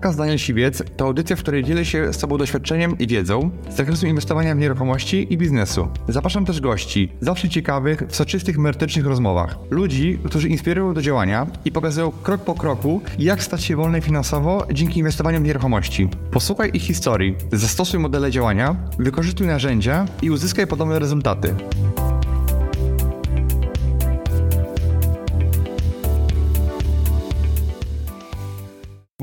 Podcast Daniel Siwiec to audycja, w której dzielę się z Tobą doświadczeniem i wiedzą z zakresu inwestowania w nieruchomości i biznesu. Zapraszam też gości, zawsze ciekawych, w soczystych, merytorycznych rozmowach. Ludzi, którzy inspirują do działania i pokazują krok po kroku, jak stać się wolny finansowo dzięki inwestowaniu w nieruchomości. Posłuchaj ich historii, zastosuj modele działania, wykorzystuj narzędzia i uzyskaj podobne rezultaty.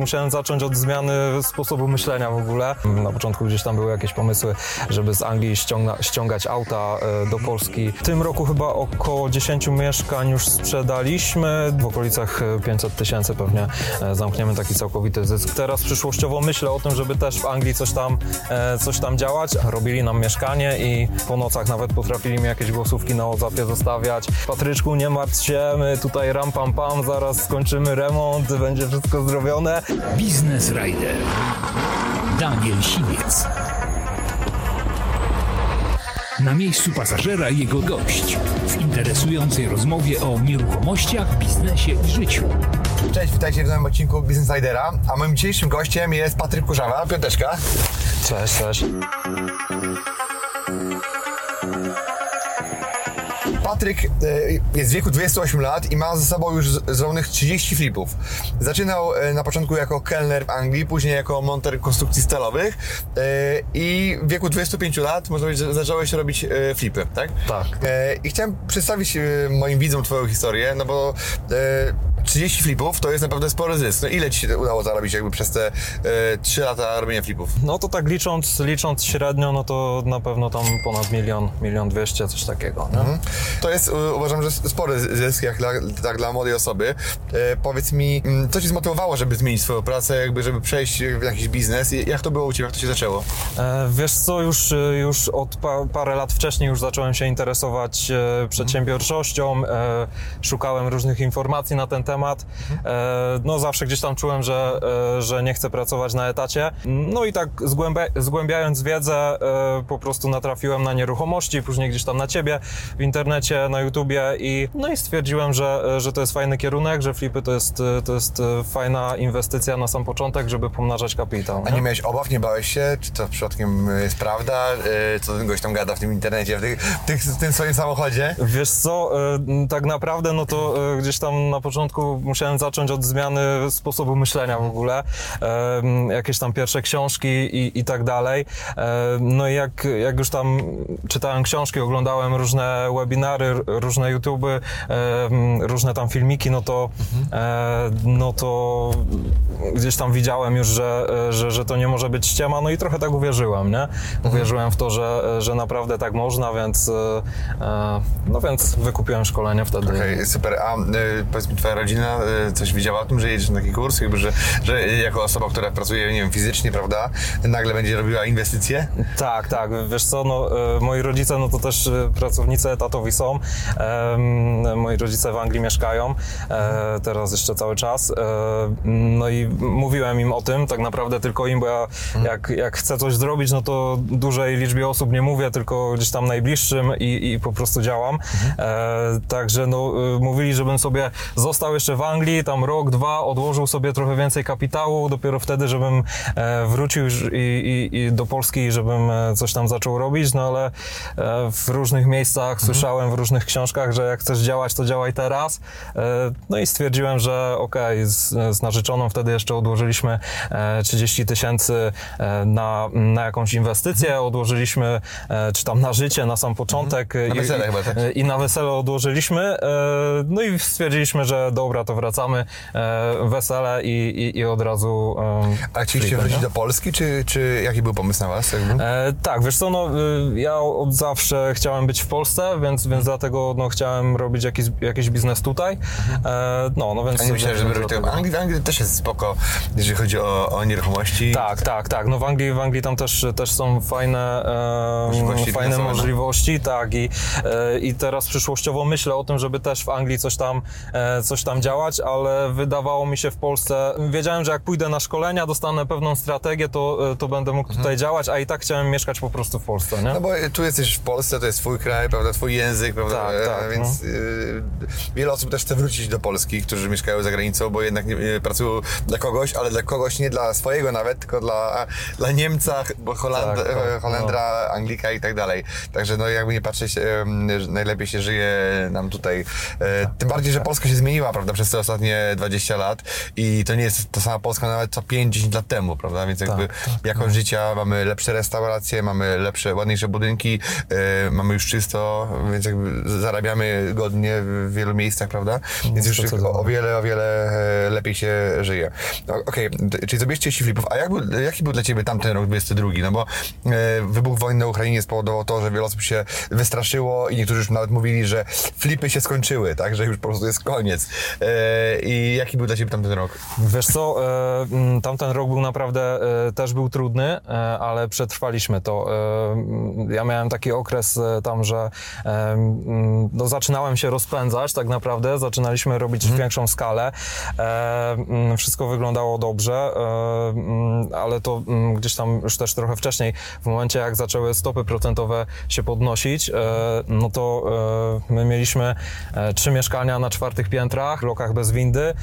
Musiałem zacząć od zmiany sposobu myślenia w ogóle. Na początku gdzieś tam były jakieś pomysły, żeby z Anglii ściąga, ściągać auta e, do Polski. W tym roku chyba około 10 mieszkań już sprzedaliśmy. W okolicach 500 tysięcy pewnie e, zamkniemy taki całkowity zysk. Teraz przyszłościowo myślę o tym, żeby też w Anglii coś tam, e, coś tam działać. Robili nam mieszkanie i po nocach nawet potrafili mi jakieś głosówki na WhatsAppie zostawiać. Patryczku, nie martw się, my tutaj ram pam pam, zaraz skończymy remont, będzie wszystko zrobione. Business Rider. Daniel Siwiec. Na miejscu pasażera jego gość w interesującej rozmowie o nieruchomościach, biznesie i życiu. Cześć, witajcie w nowym odcinku Business Insidera, a moim dzisiejszym gościem jest Patryk Kurzawa, piąteczka. Cześć, cześć. Patryk e, jest w wieku 28 lat i ma ze sobą już zrobionych 30 flipów. Zaczynał e, na początku jako kelner w Anglii, później jako monter konstrukcji stalowych e, i w wieku 25 lat, można powiedzieć, że zacząłeś robić flipy, tak? Tak. I chciałem przedstawić moim widzom Twoją historię, no bo 30 flipów to jest naprawdę spory zysk. No ile Ci się udało zarobić jakby przez te e, 3 lata robienia flipów? No to tak licząc, licząc średnio, no to na pewno tam ponad milion, milion dwieście, coś takiego. Nie? To jest, uważam, że spory zysk jak dla, tak dla młodej osoby. E, powiedz mi, mm, co Ci zmotywowało, żeby zmienić swoją pracę, jakby żeby przejść w jakiś biznes? Jak to było u Ciebie, jak to się zaczęło? E, Wiesz co, już, e, już od pa, parę lat wcześniej już zacząłem się interesować e, przedsiębiorczością, e, szukałem różnych informacji na ten temat. E, no zawsze gdzieś tam czułem, że, e, że nie chcę pracować na etacie. No i tak zgłębia, zgłębiając wiedzę, e, po prostu natrafiłem na nieruchomości, później gdzieś tam na ciebie w internecie, na YouTubie i no i stwierdziłem, że, że to jest fajny kierunek, że flipy to jest, to jest fajna inwestycja na sam początek, żeby pomnażać kapitał. A nie miałeś obaw, nie bałeś się? Czy to przypadkiem jest prawda? Co ten gość tam gada w tym internecie, w, tych, w, tych, w tym swoim samochodzie? Wiesz co, tak naprawdę no to gdzieś tam na początku musiałem zacząć od zmiany sposobu myślenia w ogóle, E, jakieś tam pierwsze książki i, i tak dalej. E, No i jak, jak już tam czytałem książki, oglądałem różne webinary, różne YouTuby, e, różne tam filmiki, no to, e, no to gdzieś tam widziałem już, że, że, że to nie może być ściema, no i trochę tak uwierzyłem, nie? Uwierzyłem w to, że, że naprawdę tak można, więc, e, e, no więc wykupiłem szkolenie wtedy. Okej, super. A e, powiedz mi, Twoja rodzina e, coś wiedziała o tym, że jedziesz na taki kurs? Jakby, że, że jako osoba, która pracuje, nie wiem, fizycznie, prawda, nagle będzie robiła inwestycje? Tak, tak. Wiesz co, no, e, moi rodzice no to też e, pracownicy etatowi są. Moi rodzice w Anglii mieszkają, teraz jeszcze cały czas. No i mówiłem im o tym, tak naprawdę tylko im, bo ja jak, jak chcę coś zrobić, no to dużej liczbie osób nie mówię, tylko gdzieś tam najbliższym i, i po prostu działam. E, także no, mówili, żebym sobie został jeszcze w Anglii, tam rok, dwa, odłożył sobie trochę więcej kapitału, dopiero wtedy, żebym e, wrócił i, i, i do Polski, żebym e, coś tam zaczął robić, no ale e, w różnych miejscach słyszałem, w różnych książkach, że jak chcesz działać, to działaj teraz. No i stwierdziłem, że okej, z, z narzeczoną wtedy jeszcze odłożyliśmy e, 30 tysięcy na, na jakąś inwestycję, odłożyliśmy e, czy tam na życie, na sam początek. Na i- wesele i, chyba, tak? i na wesele odłożyliśmy. No i stwierdziliśmy, że dobra, to wracamy. e, Wesele i, i, i od razu. e, A chcieliście wrócić do Polski, czy, czy jaki był pomysł na Was? E, tak, wiesz co, no, y, ja od zawsze chciałem być w Polsce, więc, więc dlatego no, chciałem robić jakiś, jakiś biznes tutaj. E, no, no więc... A nie myślałem, żeby robić tego. Anglii, Anglii też jest spoko, jeżeli chodzi o, o nieruchomości. Tak, tak, tak. No w Anglii, w Anglii tam też, też są fajne, e, Możliwości fajne no. możliwości, tak. I, e, I teraz przyszłościowo myślę o tym, żeby też w Anglii coś tam, e, coś tam tam działać, ale wydawało mi się w Polsce, wiedziałem, że jak pójdę na szkolenia, dostanę pewną strategię, to, to będę mógł tutaj działać, a i tak chciałem mieszkać po prostu w Polsce, nie? No bo tu jesteś w Polsce, to jest twój kraj, prawda, twój język, prawda, Tak, e, tak, więc y, wiele osób też chce wrócić do Polski, którzy mieszkają za granicą, bo jednak nie, nie pracują dla kogoś, ale dla kogoś nie dla swojego nawet, tylko dla, dla Niemca, bo Holand, Tak, tak, e, Holendra, Anglika i tak dalej. Także no jakby nie patrzeć, najlepiej się żyje nam tutaj. E, Tym bardziej, że Polska się zmieniła, prawda, przez te ostatnie 20 lat i to nie jest ta sama Polska nawet co 5-10 lat temu, prawda, więc jakby jakość życia, mamy lepsze restauracje, mamy lepsze, ładniejsze budynki, e, mamy już czysto, więc jakby zarabiamy godnie w wielu miejscach, prawda, więc już o, o wiele, o wiele e, lepiej się żyje. No, Okej, d- czyli zrobiliście 30 flipów, a jak był, jaki był dla Ciebie tamten rok 22? No bo e, wybuch wojny na Ukrainie spowodował to, że wiele osób się wystraszyło i niektórzy już nawet mówili, że flipy się skończyły, tak, że już po prostu jest koniec. E, I jaki był dla Ciebie tamten rok? Wiesz co, e, mm, tamten rok był naprawdę, e, też był trudny, ale przetrwaliśmy to. Mm, ja miałem taki okres tam, że mm, no, zaczynałem się rozpędzać tak naprawdę, zaczynaliśmy robić większą skalę. E, mm, wszystko wyglądało dobrze, ale to gdzieś tam już też trochę wcześniej, w momencie jak zaczęły stopy procentowe się podnosić, no to my mieliśmy trzy mieszkania na czwartych piętrach, w blokach bez windy,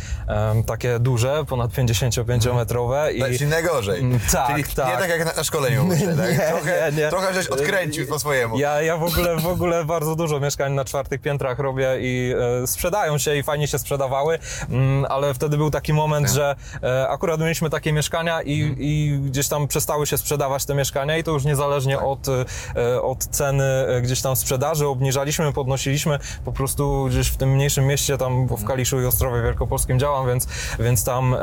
takie duże, ponad 55-metrowe i... Czyli najgorzej. Mm, tak, Czyli tak. nie tak jak na, szkoleniu, myślę, tak? Nie, trochę, nie, trochę żeś odkręcił po swojemu. Ja, ja w ogóle, w ogóle bardzo dużo mieszkań na czwartych piętrach robię i e, sprzedają się i fajnie się sprzedawały, mm, ale wtedy był taki moment, że e, akurat mieliśmy takie mieszkania i, i gdzieś tam przestały się sprzedawać te mieszkania i to już niezależnie od, e, od ceny gdzieś tam sprzedaży obniżaliśmy, podnosiliśmy po prostu gdzieś w tym mniejszym mieście tam w Kaliszu i Ostrowie Wielkopolskim działam, więc, więc tam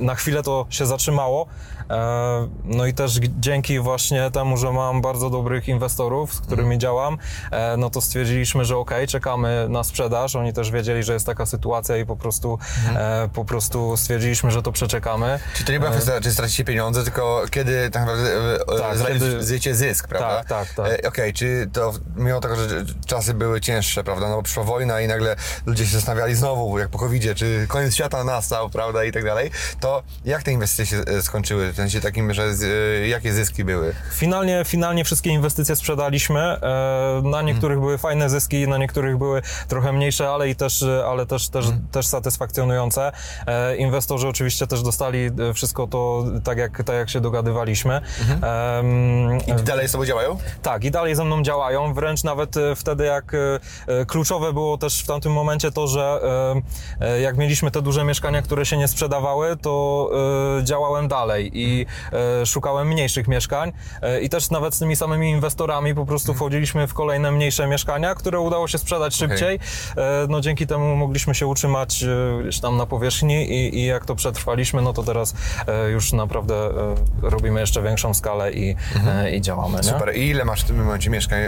na chwilę to się zatrzymało. E, No i też dzięki właśnie temu, że mam bardzo dobrych inwestorów, z którymi działam, e, no to stwierdziliśmy, że ok, czekamy na sprzedaż. Oni też wiedzieli, że jest taka sytuacja i po prostu, e, po prostu stwierdziliśmy, że to przeczekamy. Czyli to nie była kwestia, czy stracicie pieniądze, tylko kiedy tak naprawdę Tak, tak, kiedy- zysk, prawda? Tak, tak, tak. Okej, czy to mimo tego, że czasy były cięższe, prawda, no bo przyszła wojna i nagle ludzie się zastanawiali znowu, jak po covid czy koniec świata nastał, prawda, i tak dalej, to jak te inwestycje się skończyły? W sensie takim, że z, e, jakie zyski były? Finalnie, finalnie wszystkie inwestycje sprzedaliśmy. E, Na niektórych były fajne zyski, na niektórych były trochę mniejsze, ale i też, ale też, też, też satysfakcjonujące. E, Inwestorzy oczywiście też dostali e, wszystko to tak jak, tak, jak się dogadywaliśmy. Em, I dalej z tobą działają? tak, i dalej ze mną działają, wręcz nawet wtedy jak kluczowe było też w tamtym momencie to, że jak mieliśmy te duże mieszkania, które się nie sprzedawały, to działałem dalej i e, szukałem mniejszych mieszkań e, i też nawet z tymi samymi inwestorami po prostu wchodziliśmy w kolejne mniejsze mieszkania, które udało się sprzedać szybciej. E, No dzięki temu mogliśmy się utrzymać gdzieś tam na powierzchni i, i jak to przetrwaliśmy, no to teraz już naprawdę robimy jeszcze większą skalę i, e, i działamy. Nie? Super. I ile masz w tym momencie mieszkań?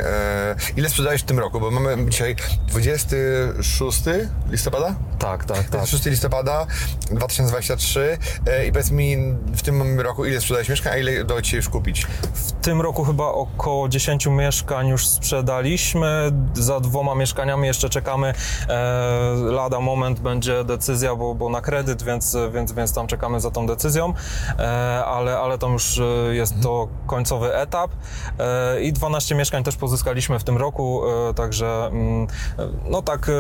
Ile sprzedałeś w tym roku? Bo mamy dzisiaj 26 listopada? Tak, tak, tak. 26 listopada 2023 e, i powiedz mi w tym roku ile sprzedałeś mieszkań, a ile udało Ci się już kupić? W tym roku chyba około 10 mieszkań już sprzedaliśmy. Za dwoma mieszkaniami jeszcze czekamy. E, lada moment będzie decyzja, bo, bo na kredyt, więc, więc, więc tam czekamy za tą decyzją. E, ale, ale tam już e, jest to końcowy etap. I 12 mieszkań też pozyskaliśmy w tym roku, także mm, no tak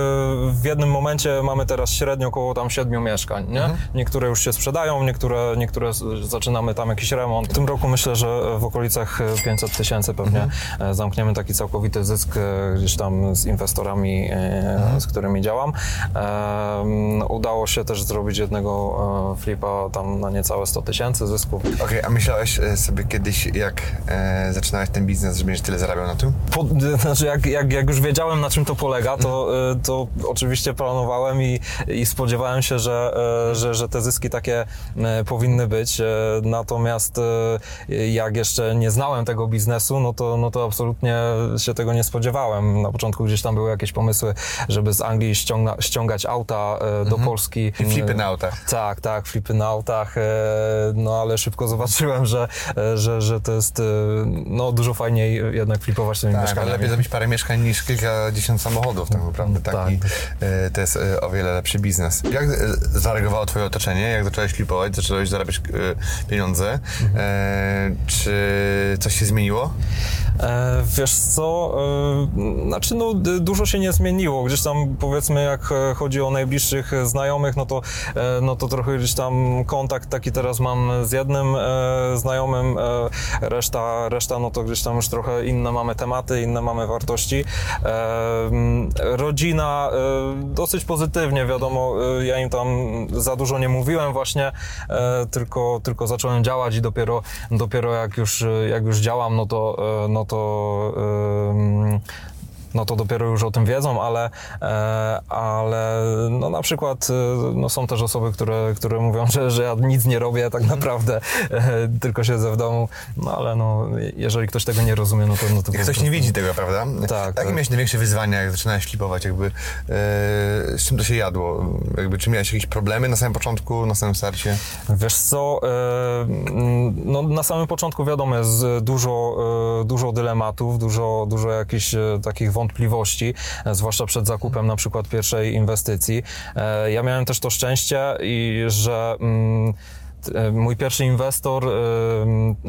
w jednym momencie mamy teraz średnio około tam 7 mieszkań. Nie? Niektóre już się sprzedają, niektóre, niektóre z- zaczynamy tam jakiś remont. W tym roku myślę, że w okolicach e, 500 tysięcy pewnie e, zamkniemy taki całkowity zysk e, gdzieś tam z inwestorami, e, z którymi działam. E, Udało się też zrobić jednego e, flipa tam na niecałe 100 tysięcy zysków. Okej, a myślałeś e, sobie kiedyś, jak e, zaczynałeś ten biznes, że będziesz tyle zarabiał na tym? Po, znaczy jak, jak, jak już wiedziałem na czym to polega, to, y, to oczywiście planowałem i, i spodziewałem się, że, e, że, że te zyski takie e, powinny być. Natomiast e, jak jeszcze nie znałem tego biznesu, no to, no to absolutnie się tego nie spodziewałem. Na początku gdzieś tam były jakieś pomysły, żeby z Anglii ściągna, ściągać auta e, do Polski. I flipy na autach. Tak, tak, flipy na autach, e, no ale szybko zobaczyłem, że, że, że to jest no, dużo fajniej jednak flipować tymi Tak, mieszkaniami. lepiej zrobić parę mieszkań niż kilkadziesiąt samochodów tak naprawdę. Tak? To jest o wiele lepszy biznes. Jak zareagowało twoje otoczenie? Jak zacząłeś flipować, zacząłeś zarabiać e, pieniądze? E, czy coś się zmieniło? E, wiesz co, e, znaczy no dużo się nie zmieniło, gdzieś tam powiedzmy jak chodzi o najbliższych znajomych, no to, no to trochę gdzieś tam kontakt taki teraz mam z jednym znajomym, reszta, reszta no to gdzieś tam już trochę inne mamy tematy, inne mamy wartości. Rodzina dosyć pozytywnie, wiadomo, ja im tam za dużo nie mówiłem właśnie, tylko, tylko zacząłem działać i dopiero, dopiero jak już, jak już działam, no to, e, no to em, no to dopiero już o tym wiedzą, ale, e, ale no na przykład e, no są też osoby, które, które mówią, że, że ja nic nie robię tak naprawdę, e, tylko siedzę w domu, no ale no jeżeli ktoś tego nie rozumie, no to... No to Ktoś prostu- nie widzi tego, prawda? Tak, Jakie tak. miałeś największe wyzwania, jak zaczynałeś flipować? Jakby, e, z czym to się jadło? Jakby, czy miałeś jakieś problemy na samym początku, na samym starcie? Wiesz co, e, mm, no na samym początku wiadomo jest dużo, e, dużo dylematów, dużo, dużo jakichś takich wątpliwości, e, zwłaszcza przed zakupem na przykład pierwszej inwestycji. E, Ja miałem też to szczęście i że mm, Mój pierwszy inwestor, e,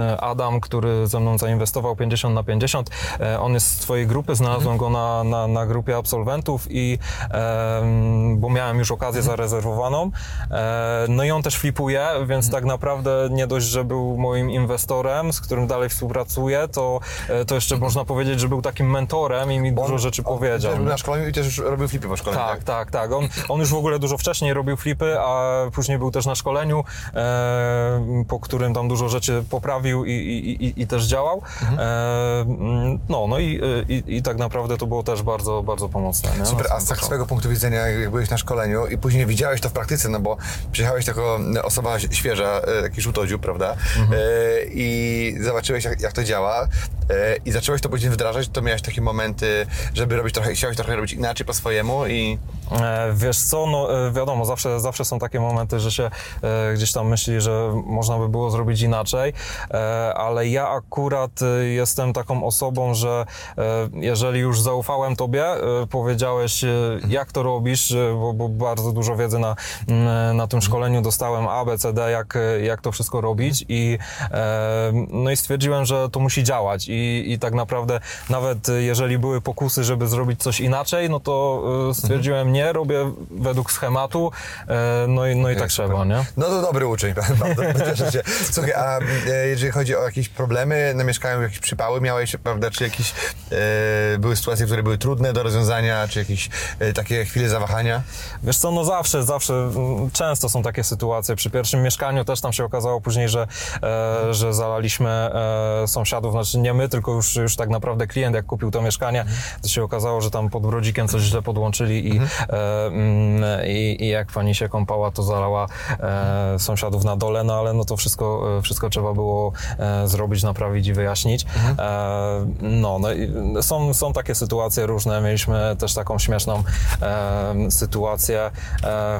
e, Adam, który ze mną zainwestował 50 na 50, e, on jest z twojej grupy, znalazłem go na, na, na grupie absolwentów i bo miałem już okazję zarezerwowaną. E, No i on też flipuje, więc tak naprawdę nie dość, że był moim inwestorem, z którym dalej współpracuję, to, e, to jeszcze można powiedzieć, że był takim mentorem i mi dużo rzeczy powiedział. Też był na szkoleniu i też już robił flipy po szkoleniu, Tak, tak, tak. On, on już w ogóle dużo wcześniej robił flipy, a później był też na szkoleniu, e, po którym tam dużo rzeczy poprawił i, i, i, i też działał. Mhm. E, mm, no, no i, i, i tak naprawdę to było też bardzo, bardzo pomocne. Nie? Super, a z tak swojego punktu widzenia, jak byłeś na szkoleniu i później widziałeś to w praktyce, no bo przyjechałeś jako osoba świeża, e, taki żółtodziób, prawda? Mhm. E, I zobaczyłeś, jak, jak to działa e, i zacząłeś to później wdrażać, to miałeś takie momenty, żeby robić trochę, chciałeś trochę robić inaczej po swojemu i... E, Wiesz co, no e, wiadomo, zawsze, zawsze są takie momenty, że się e, gdzieś tam myśli, że można by było zrobić inaczej, e, ale ja akurat e, jestem taką osobą, że e, jeżeli już zaufałem tobie, powiedziałeś jak to robisz, bo, bo bardzo dużo wiedzy na, na tym szkoleniu dostałem A, B, C, D, jak, jak to wszystko robić i no i stwierdziłem, że to musi działać i, i tak naprawdę nawet jeżeli były pokusy, żeby zrobić coś inaczej, no to stwierdziłem nie, robię według schematu, no i, no i tak trzeba, nie? No to dobry uczeń, bardzo cieszę się. Słuchaj, a e, jeżeli chodzi o jakieś problemy na mieszkaniu, jakieś przypały miałeś, prawda, czy jakieś e, były sytuacje, które były trudne do rozwiązania, czy jakieś e, takie chwile zawahania? Wiesz co, no zawsze, zawsze, mm, często są takie sytuacje. Przy pierwszym mieszkaniu też tam się okazało później, że, e, że zalaliśmy e, sąsiadów, znaczy nie my, tylko już, już tak naprawdę klient, jak kupił to mieszkanie, to się okazało, że tam pod brodzikiem coś źle podłączyli i, e, mm, i, i jak pani się kąpała, to zalała sąsiadów na dole, no ale no to wszystko, e, wszystko trzeba było e, zrobić, naprawić i wyjaśnić. E, no, no są, są takie sytuacje różne. Mieliśmy też taką śmieszną sytuację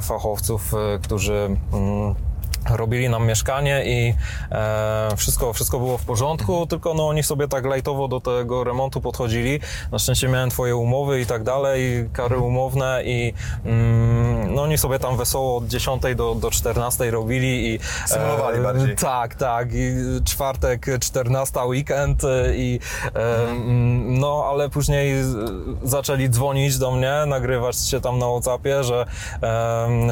fachowców, którzy mm, robili nam mieszkanie i e, wszystko, wszystko było w porządku, tylko no oni sobie tak lajtowo do tego remontu podchodzili. Na szczęście miałem twoje umowy i tak dalej, kary umowne i mm, no oni sobie tam wesoło od 10 do, do 14 robili i Symulowali bardziej. tak, tak i czwartek 14 weekend e, i e, mm, no ale później zaczęli dzwonić do mnie, nagrywać się tam na Whatsappie, że,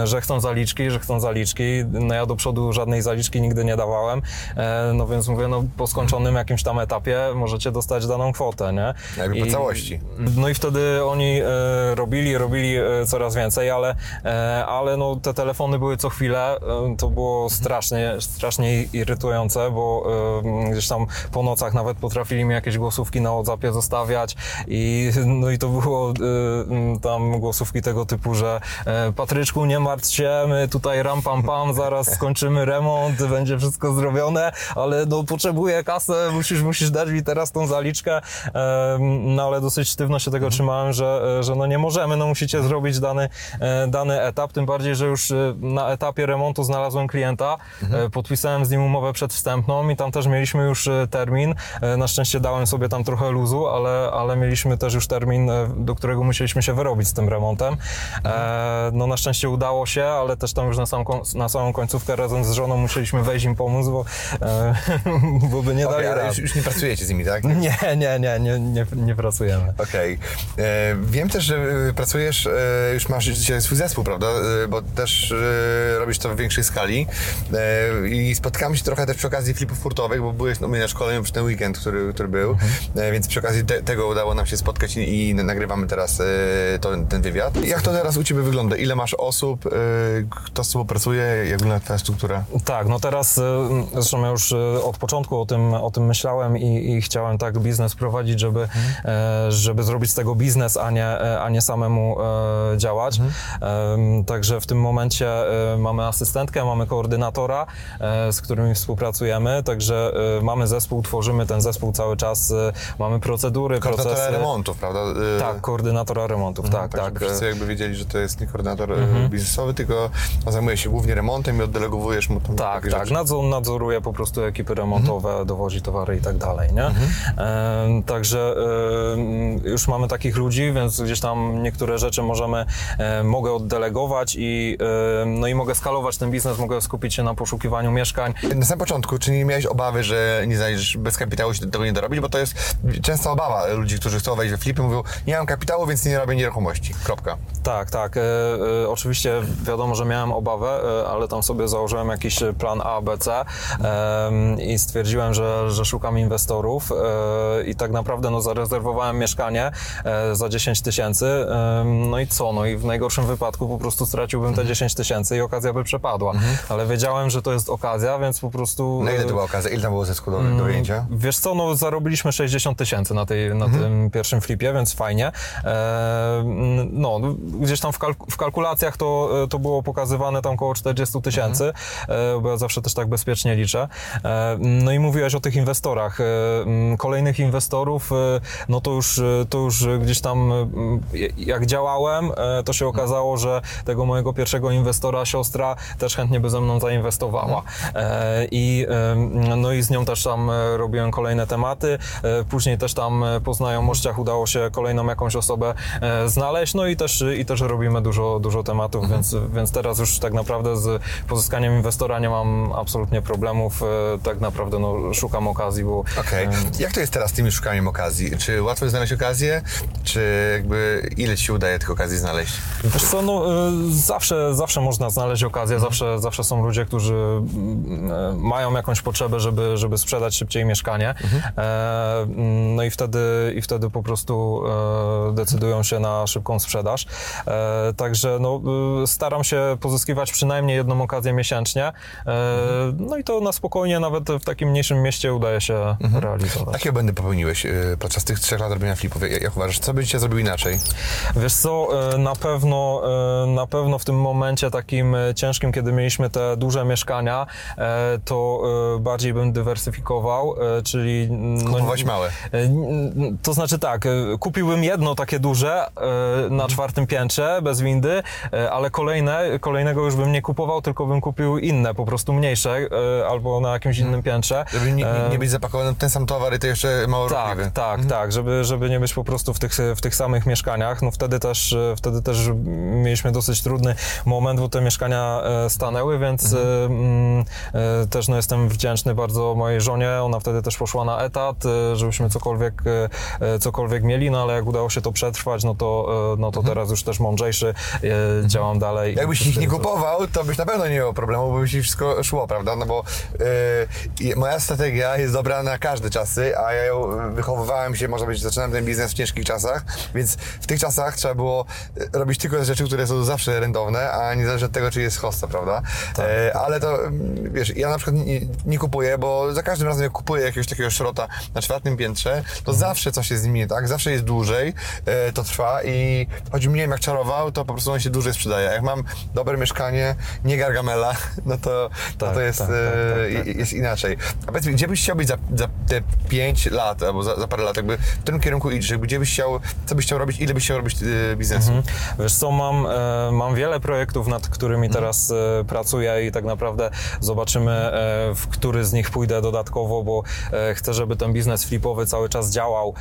że chcą zaliczki, że chcą zaliczki. No ja do przodu żadnej zaliczki nigdy nie dawałem, e, no więc mówię, no po skończonym jakimś tam etapie możecie dostać daną kwotę, nie? Jakby po całości. No i wtedy oni e, robili, robili e, coraz więcej, ale, ale no, te telefony były co chwilę. To było strasznie, strasznie irytujące, bo gdzieś tam po nocach nawet potrafili mi jakieś głosówki na WhatsAppie zostawiać i no i to było tam głosówki tego typu, że Patryczku, nie martw się, my tutaj ram pam pam, zaraz skończymy skończymy remont, będzie wszystko zrobione, ale no potrzebuję kasę, musisz, musisz dać mi teraz tą zaliczkę. No ale dosyć sztywno się tego trzymałem, że, że no nie możemy, no musicie zrobić dany, e, dany etap, tym bardziej, że już e, na etapie remontu znalazłem klienta, mhm. podpisałem z nim umowę przedwstępną i tam też mieliśmy już termin. Na szczęście dałem sobie tam trochę luzu, ale, ale mieliśmy też już termin, do którego musieliśmy się wyrobić z tym remontem. No na szczęście udało się, ale też tam już na, sam, na samą końcówkę razem z żoną musieliśmy wejść im pomóc, bo, bo by nie dali okay, już, już, nie pracujecie z nimi, tak? Nie, nie, nie, nie, nie, nie pracujemy. Okej. Okay. Wiem też, że pracujesz, e, już masz swój zespół, prawda? E, bo też e, robisz to w większej skali i spotkamy się trochę też przy okazji flipów furtowych, bo byłeś no, na szkoleniu przy ten weekend, który, który był, mhm. więc przy okazji te, tego udało nam się spotkać i, i nagrywamy teraz to, ten wywiad. Jak to teraz u Ciebie wygląda? Ile masz osób? Kto z Tobą pracuje? Jak wygląda Twoja struktura? Tak, no teraz zresztą ja już od początku o tym, o tym myślałem i, i chciałem tak biznes prowadzić, żeby, mhm. żeby zrobić z tego biznes, a nie, a nie samemu e, działać. Mhm. Także w tym momencie e, mamy asystentkę, mamy koordynatora, e, z którymi współpracujemy, także mamy zespół, tworzymy ten zespół cały czas, mamy procedury, koordynatora procesy. remontów, prawda? Tak, koordynatora remontów, mhm, tak, tak. tak. Wszyscy jakby wiedzieli, że to jest nie koordynator mhm. biznesowy, tylko zajmuje się głównie remontem i mu tam Tak, tak, Nadzor, nadzoruje po prostu ekipy remontowe, mhm. dowozi towary i tak dalej, nie? Mhm. Także już mamy takich ludzi, więc gdzieś tam niektóre rzeczy możemy, e, mogę oddelegować i, e, no i mogę skalować ten biznes, mogę skupić się na poszukiwaniu mieszkań. Na samym początku, czy nie miałeś obawy, że nie znajdziesz bez kapitału się tego nie dorobić, bo to jest częsta obawa ludzi, którzy chcą wejść we flipy, mówią, nie mam kapitału, więc nie robię nieruchomości, kropka. Tak, tak. E, e, oczywiście wiadomo, że miałem obawę, e, ale tam sobie założyłem jakiś plan A, B, C e, i stwierdziłem, że, że szukam inwestorów i tak naprawdę no, zarezerwowałem mieszkanie za 10 tysięcy no i co? No i w najgorszym wypadku po prostu straciłbym te 10 mhm. tysięcy i okazja by przepadła. Mhm. Ale wiedziałem, że to jest okazja, więc po prostu... Na ile to była okazja? Ile tam było zysku do, do mm, wyjęcia? Wiesz co, no zarobiliśmy 60 tysięcy na, tej, na mhm. tym pierwszym flipie, więc fajnie. E, no, gdzieś tam w, kalk w, kalkulacjach to, to było pokazywane tam około 40 tysięcy, e, bo ja zawsze też tak bezpiecznie liczę. E, no i mówiłeś o tych inwestorach. E, kolejnych inwestorów, e, no to już, to już gdzieś tam jak działałem, e, to się okazało, że tego mojego pierwszego inwestora, siostra, też chętnie by ze mną zainwestowała. E, I, no i z nią też tam e, robiłem kolejne tematy. Później też tam po znajomościach udało się kolejną jakąś osobę znaleźć, no i też, i też robimy dużo, dużo tematów, więc, więc teraz już tak naprawdę z pozyskaniem inwestora nie mam absolutnie problemów. Tak naprawdę no, szukam okazji, bo... Okej. Okay. Jak to jest teraz z tym szukaniem okazji? Czy łatwo jest znaleźć okazję? Czy jakby ile ci się udaje tych okazji znaleźć? Wiesz co, no, y, zawsze, zawsze można znaleźć okazję, mhm. zawsze, zawsze są ludzie, którzy mm, e, mają jakąś potrzebę, żeby, żeby sprzedać szybciej mieszkanie. Mhm. E, mm, no i wtedy, i wtedy po prostu e, decydują się na szybką sprzedaż. Także no, staram się pozyskiwać przynajmniej jedną okazję miesięcznie. Mhm. No i to na spokojnie, nawet w takim mniejszym mieście udaje się mhm. realizować. Jakie błędy popełniłeś podczas tych trzech lat robienia flipów? Jak uważasz, co byś zrobił inaczej? Wiesz co, e, na pewno, e, na pewno w tym momencie takim e, ciężkim, kiedy mieliśmy te duże mieszkania, to bardziej bym dywersyfikował, czyli... No, Kupować małe. To znaczy tak, kupiłbym jedno takie duże na mhm. czwartym piętrze, bez windy, ale kolejne, kolejnego już bym nie kupował, tylko bym kupił inne, po prostu mniejsze, albo na jakimś innym piętrze. Żeby nie, nie być zapakowany w ten sam towar i to jeszcze mało Tak, ruchliwy. tak, mhm. tak, żeby, żeby nie być po prostu w tych, w tych samych mieszkaniach. No wtedy też, e, wtedy też mieliśmy dosyć trudny moment, bo te mieszkania e, stanęły, więc mhm. E, mm, też no, jestem wdzięczny bardzo mojej żonie. Ona wtedy też poszła na etat, żebyśmy cokolwiek, cokolwiek mieli, no ale jak udało się to przetrwać, no to, no to mhm. teraz już też mądrzejszy działam dalej. Jakbyś ich nie kupował, to byś na pewno nie miał problemu, bo by ci wszystko szło, prawda? No bo yy, moja strategia jest dobra na każde czasy, a ja ją wychowywałem się, można powiedzieć, zaczynałem ten biznes w ciężkich czasach, więc w tych czasach trzeba było e, robić tylko rzeczy, które są zawsze rentowne, a nie zależy od tego, czy jest hosta, prawda? Tak. E, ale to, mm, wiesz, ja na przykład nie, nie, kupuję, bo za każdym razem jak kupuję jakiegoś takiego szrota na czwartym piętrze, to mhm. zawsze coś jest z nim nie tak, zawsze jest dłużej, e, to trwa i choć nie wiem jak czarował, to po prostu on się dłużej sprzedaje. Jak mam dobre mieszkanie, nie Gargamela, no to, no Tak, to jest, tak, tak, e, tak, tak. jest inaczej. A powiedz mi, gdzie byś chciał być za, za te 5 lat, albo za, za parę lat, jakby w którym kierunku idziesz, jakby gdzie byś chciał, co byś chciał robić, ile byś chciał robić e, biznesu? Wiesz co, mam, e, mam wiele projektów, nad którymi Mhm. teraz e, pracuję i tak naprawdę zobaczymy, w który z nich pójdę dodatkowo, bo chcę, żeby ten biznes flipowy cały czas działał,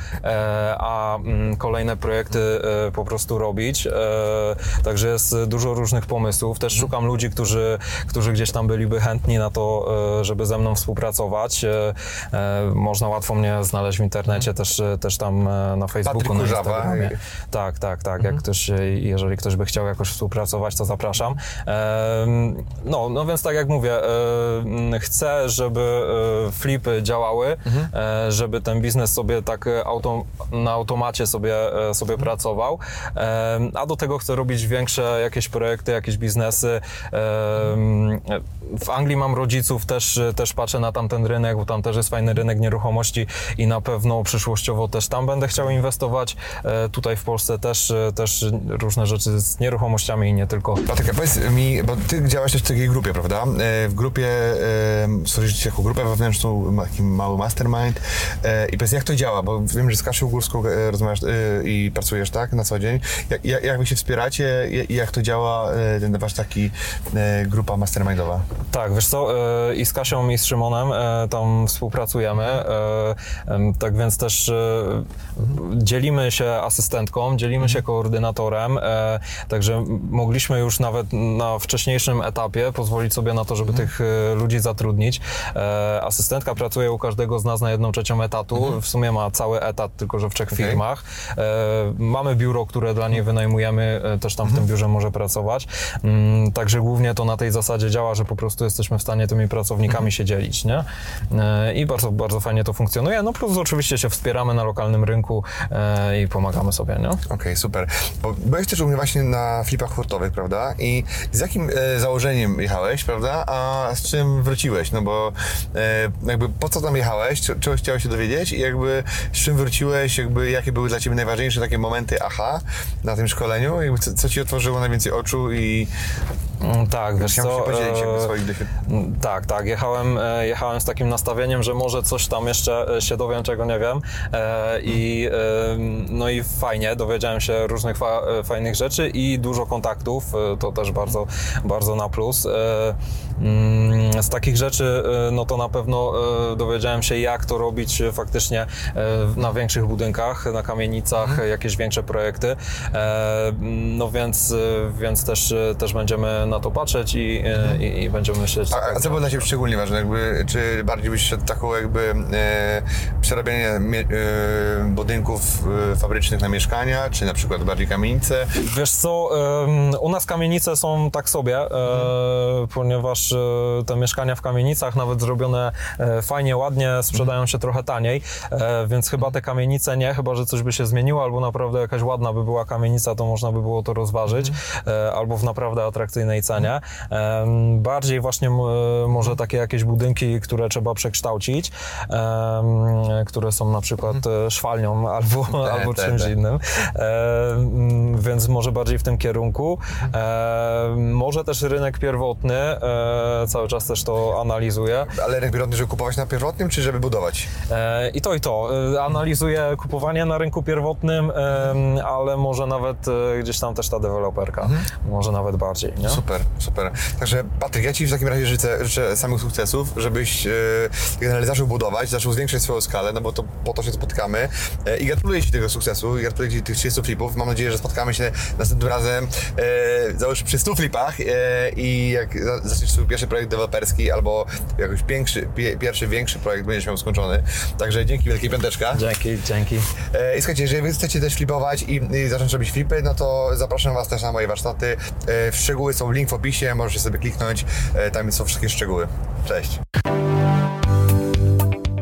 a mm, kolejne projekty po prostu robić. Także jest dużo różnych pomysłów. Też szukam ludzi, którzy, którzy gdzieś tam byliby chętni na to, e, żeby ze mną współpracować. E, e, Można łatwo mnie znaleźć w internecie, też, też tam na Facebooku, Patryk na. Instagramie. Tak, tak, tak. Jak ktoś, e, jeżeli ktoś by chciał jakoś współpracować, to zapraszam. No, no więc tak jak mówię, chcę, żeby flipy działały, e, żeby ten biznes sobie tak auto, na automacie sobie, sobie pracował, Em, a do tego chcę robić większe jakieś projekty, jakieś biznesy. W Anglii mam rodziców, też, też patrzę na tamten rynek, bo tam też jest fajny rynek nieruchomości i na pewno przyszłościowo też tam będę chciał inwestować. E, Tutaj w Polsce też, e, też różne rzeczy z nieruchomościami i nie tylko. Patryk, powiedz mi, bo ty działasz też w takiej grupie, prawda? E, W grupie, stworzyliście jako grupę wewnętrzną, taki mały mastermind i powiedz, jak to działa, bo wiem, że z Kasią Górską rozmawiasz i pracujesz, tak, na co dzień. Jak, jak, jak wy się wspieracie jak to działa, ten wasz taki grupa mastermindowa? Tak, wiesz co, e, i z Kasią i z Szymonem e, tam współpracujemy, e, tak więc też dzielimy się asystentką, dzielimy się koordynatorem, także mogliśmy już nawet na wcześniejszym etapie pozwolić sobie na to, żeby tych e, ludzi zatrudnić. Asystentka pracuje u każdego z nas na jedną trzecią etatu, w sumie ma cały etat, tylko że w trzech Okej. firmach. Mamy biuro, które dla niej wynajmujemy, też tam w tym biurze może pracować. Mm, Także głównie to na tej zasadzie działa, że po prostu jesteśmy w stanie tymi pracownikami się dzielić, nie? E, I bardzo, bardzo fajnie to funkcjonuje. No plus oczywiście się wspieramy na lokalnym rynku e, i pomagamy sobie, nie? Okej, super. Bo byłeś też u mnie właśnie na flipach hurtowych, prawda? I z jakim e, założeniem jechałeś, prawda? A z czym wróciłeś? No bo jakby po co tam jechałeś? Cze- Czegoś chciałeś się dowiedzieć? I jakby z czym wróciłeś? Jakby jakie były dla Ciebie najważniejsze takie momenty aha na tym szkoleniu? Jakby co, co Ci otworzyło najwięcej oczu i Tak, wiesz chciałem co? się podzielić jakby e, swoich doświadczeń. Mm, Tak, tak. Jechałem, e, jechałem z takim nastawieniem, że może coś tam jeszcze e, się dowiem, czego nie wiem. I, no i fajnie, dowiedziałem się różnych fa, fajnych rzeczy i dużo kontaktów. To też bardzo, bardzo na plus. Mm, Z takich rzeczy, no to na pewno dowiedziałem się, jak to robić faktycznie na większych budynkach, na kamienicach, e, jakieś większe projekty. No więc, więc też, też będziemy na to patrzeć i, e, i, i będziemy myśleć. A, a co było dla Ciebie szczególnie ważne? Jakby, czy bardziej byś szedł taką jakby e, przerabianie e, budynków e, fabrycznych na mieszkania, czy na przykład bardziej kamienice? Wiesz co, em, u nas kamienice są tak sobie, e, ponieważ e, te mieszkania w kamienicach, nawet zrobione e, fajnie, ładnie, sprzedają się trochę taniej, e, więc chyba te kamienice nie, chyba że coś by się zmieniło, albo naprawdę jakaś ładna by była kamienica, to można by było to rozważyć, e, albo w naprawdę atrakcyjnej cenie. Bardziej właśnie może takie jakieś budynki, które trzeba przekształcić, które są na przykład e, szwalnią albo, albo te, czymś te. innym. E, mm, więc może bardziej w tym kierunku. E, może też rynek pierwotny, e, cały czas też to analizuję. Ale rynek pierwotny, żeby kupować na pierwotnym, czy żeby budować? E, I to i to. Analizuję kupowanie na rynku pierwotnym, ale może nawet gdzieś tam też ta deweloperka. Może nawet bardziej, nie? Super, super. Także Patryk, ja Ci w takim razie życzę, życzę samych sukcesów, żebyś e, generalnie zaczął budować, zaczął zwiększać swoją skalę, no bo to po to się spotykamy. E, I gratuluję Ci tego sukcesu, i gratuluję Ci tych 30 flipów. Mam nadzieję, że spotkamy się następnym razem, e, załóż przy 100 flipach e, i jak za- zaczniesz swój pierwszy projekt deweloperski albo jakiś większy, pie, pierwszy, większy projekt będziesz miał skończony. Także dzięki wielkiej piąteczka. Dzięki, dzięki. E, I słuchajcie, jeżeli wy chcecie też flipować i, i zacząć robić flipy, no to zapraszam was też na moje warsztaty. E, szczegóły są link w opisie, możecie sobie kliknąć, e, tam są wszystkie szczegóły. Cześć.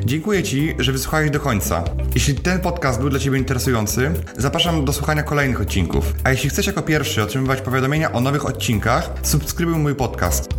Dziękuję Ci, że wysłuchałeś do końca. Jeśli ten podcast był dla Ciebie interesujący, zapraszam do słuchania kolejnych odcinków. A jeśli chcesz jako pierwszy otrzymywać powiadomienia o nowych odcinkach, subskrybuj mój podcast.